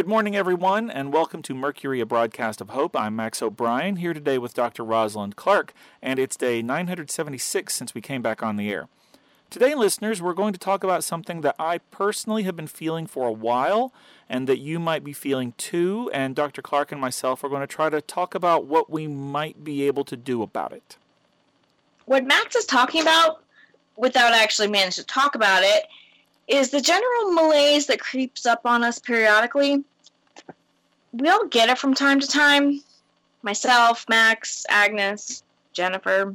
Good morning, everyone, and welcome to Mercury, a broadcast of hope. I'm Max O'Brien, here today with Dr. Rosalind Clark, and it's day 976 since we came back on the air. Today, listeners, we're going to talk about something that I personally have been feeling for a while and that you might be feeling too. And Dr. Clark and myself are going to try to talk about what we might be able to do about it. What Max is talking about, without actually managing to talk about it, is the general malaise that creeps up on us periodically. We all get it from time to time. Myself, Max, Agnes, Jennifer,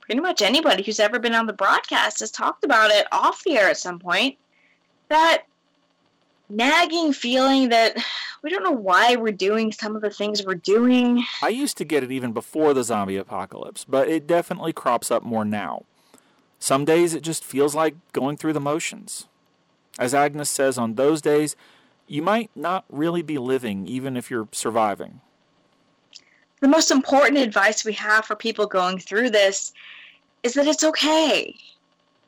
pretty much anybody who's ever been on the broadcast has talked about it off the air at some point. That nagging feeling that we don't know why we're doing some of the things we're doing. I used to get it even before the zombie apocalypse, but it definitely crops up more now. Some days it just feels like going through the motions. As Agnes says, on those days, you might not really be living even if you're surviving. The most important advice we have for people going through this is that it's okay.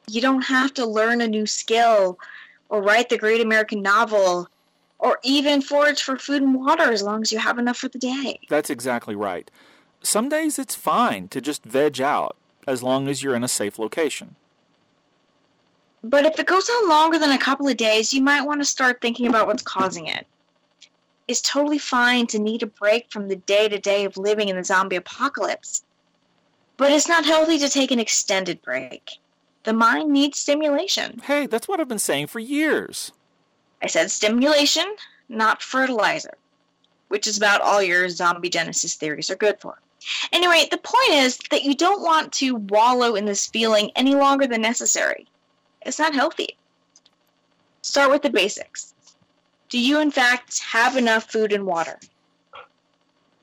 You don't have to learn a new skill or write the great American novel or even forage for food and water as long as you have enough for the day. That's exactly right. Some days it's fine to just veg out as long as you're in a safe location. But if it goes on longer than a couple of days, you might want to start thinking about what's causing it. It's totally fine to need a break from the day to day of living in the zombie apocalypse. But it's not healthy to take an extended break. The mind needs stimulation. Hey, that's what I've been saying for years. I said stimulation, not fertilizer, which is about all your zombie genesis theories are good for. Anyway, the point is that you don't want to wallow in this feeling any longer than necessary. It's not healthy. Start with the basics. Do you, in fact, have enough food and water?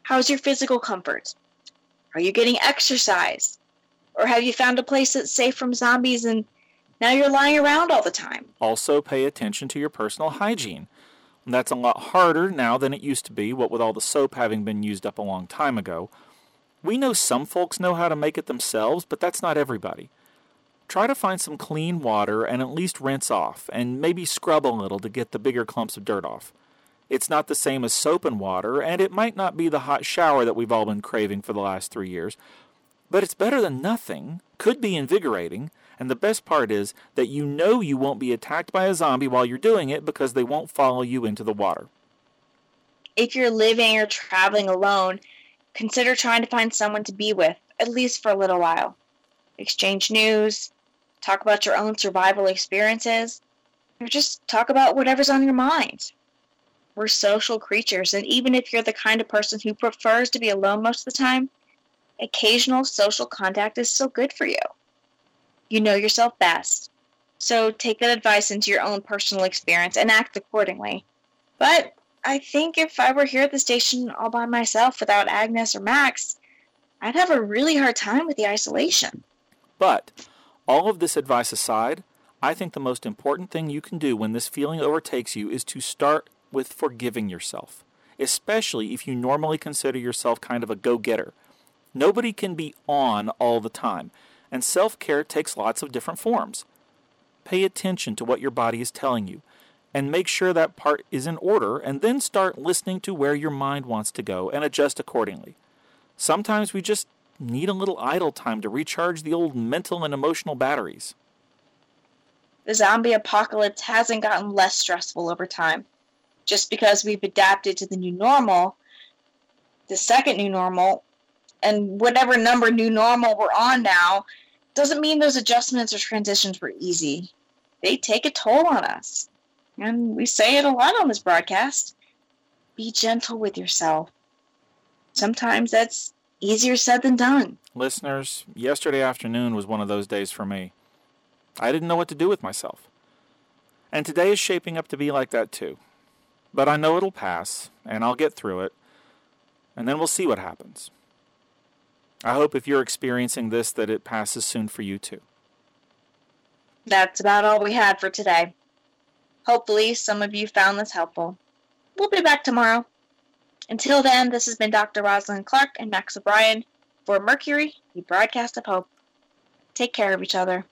How's your physical comfort? Are you getting exercise? Or have you found a place that's safe from zombies and now you're lying around all the time? Also, pay attention to your personal hygiene. That's a lot harder now than it used to be, what with all the soap having been used up a long time ago. We know some folks know how to make it themselves, but that's not everybody. Try to find some clean water and at least rinse off, and maybe scrub a little to get the bigger clumps of dirt off. It's not the same as soap and water, and it might not be the hot shower that we've all been craving for the last three years, but it's better than nothing, could be invigorating, and the best part is that you know you won't be attacked by a zombie while you're doing it because they won't follow you into the water. If you're living or traveling alone, consider trying to find someone to be with, at least for a little while. Exchange news, talk about your own survival experiences, or just talk about whatever's on your mind. We're social creatures, and even if you're the kind of person who prefers to be alone most of the time, occasional social contact is still good for you. You know yourself best, so take that advice into your own personal experience and act accordingly. But I think if I were here at the station all by myself without Agnes or Max, I'd have a really hard time with the isolation. But all of this advice aside, I think the most important thing you can do when this feeling overtakes you is to start with forgiving yourself, especially if you normally consider yourself kind of a go getter. Nobody can be on all the time, and self care takes lots of different forms. Pay attention to what your body is telling you and make sure that part is in order, and then start listening to where your mind wants to go and adjust accordingly. Sometimes we just need a little idle time to recharge the old mental and emotional batteries. The zombie apocalypse hasn't gotten less stressful over time. Just because we've adapted to the new normal, the second new normal, and whatever number new normal we're on now, doesn't mean those adjustments or transitions were easy. They take a toll on us and we say it a lot on this broadcast be gentle with yourself. Sometimes that's easier said than done. Listeners, yesterday afternoon was one of those days for me. I didn't know what to do with myself. And today is shaping up to be like that too. But I know it'll pass, and I'll get through it, and then we'll see what happens. I hope if you're experiencing this that it passes soon for you too. That's about all we had for today. Hopefully, some of you found this helpful. We'll be back tomorrow. Until then, this has been Dr. Rosalind Clark and Max O'Brien for Mercury, the broadcast of hope. Take care of each other.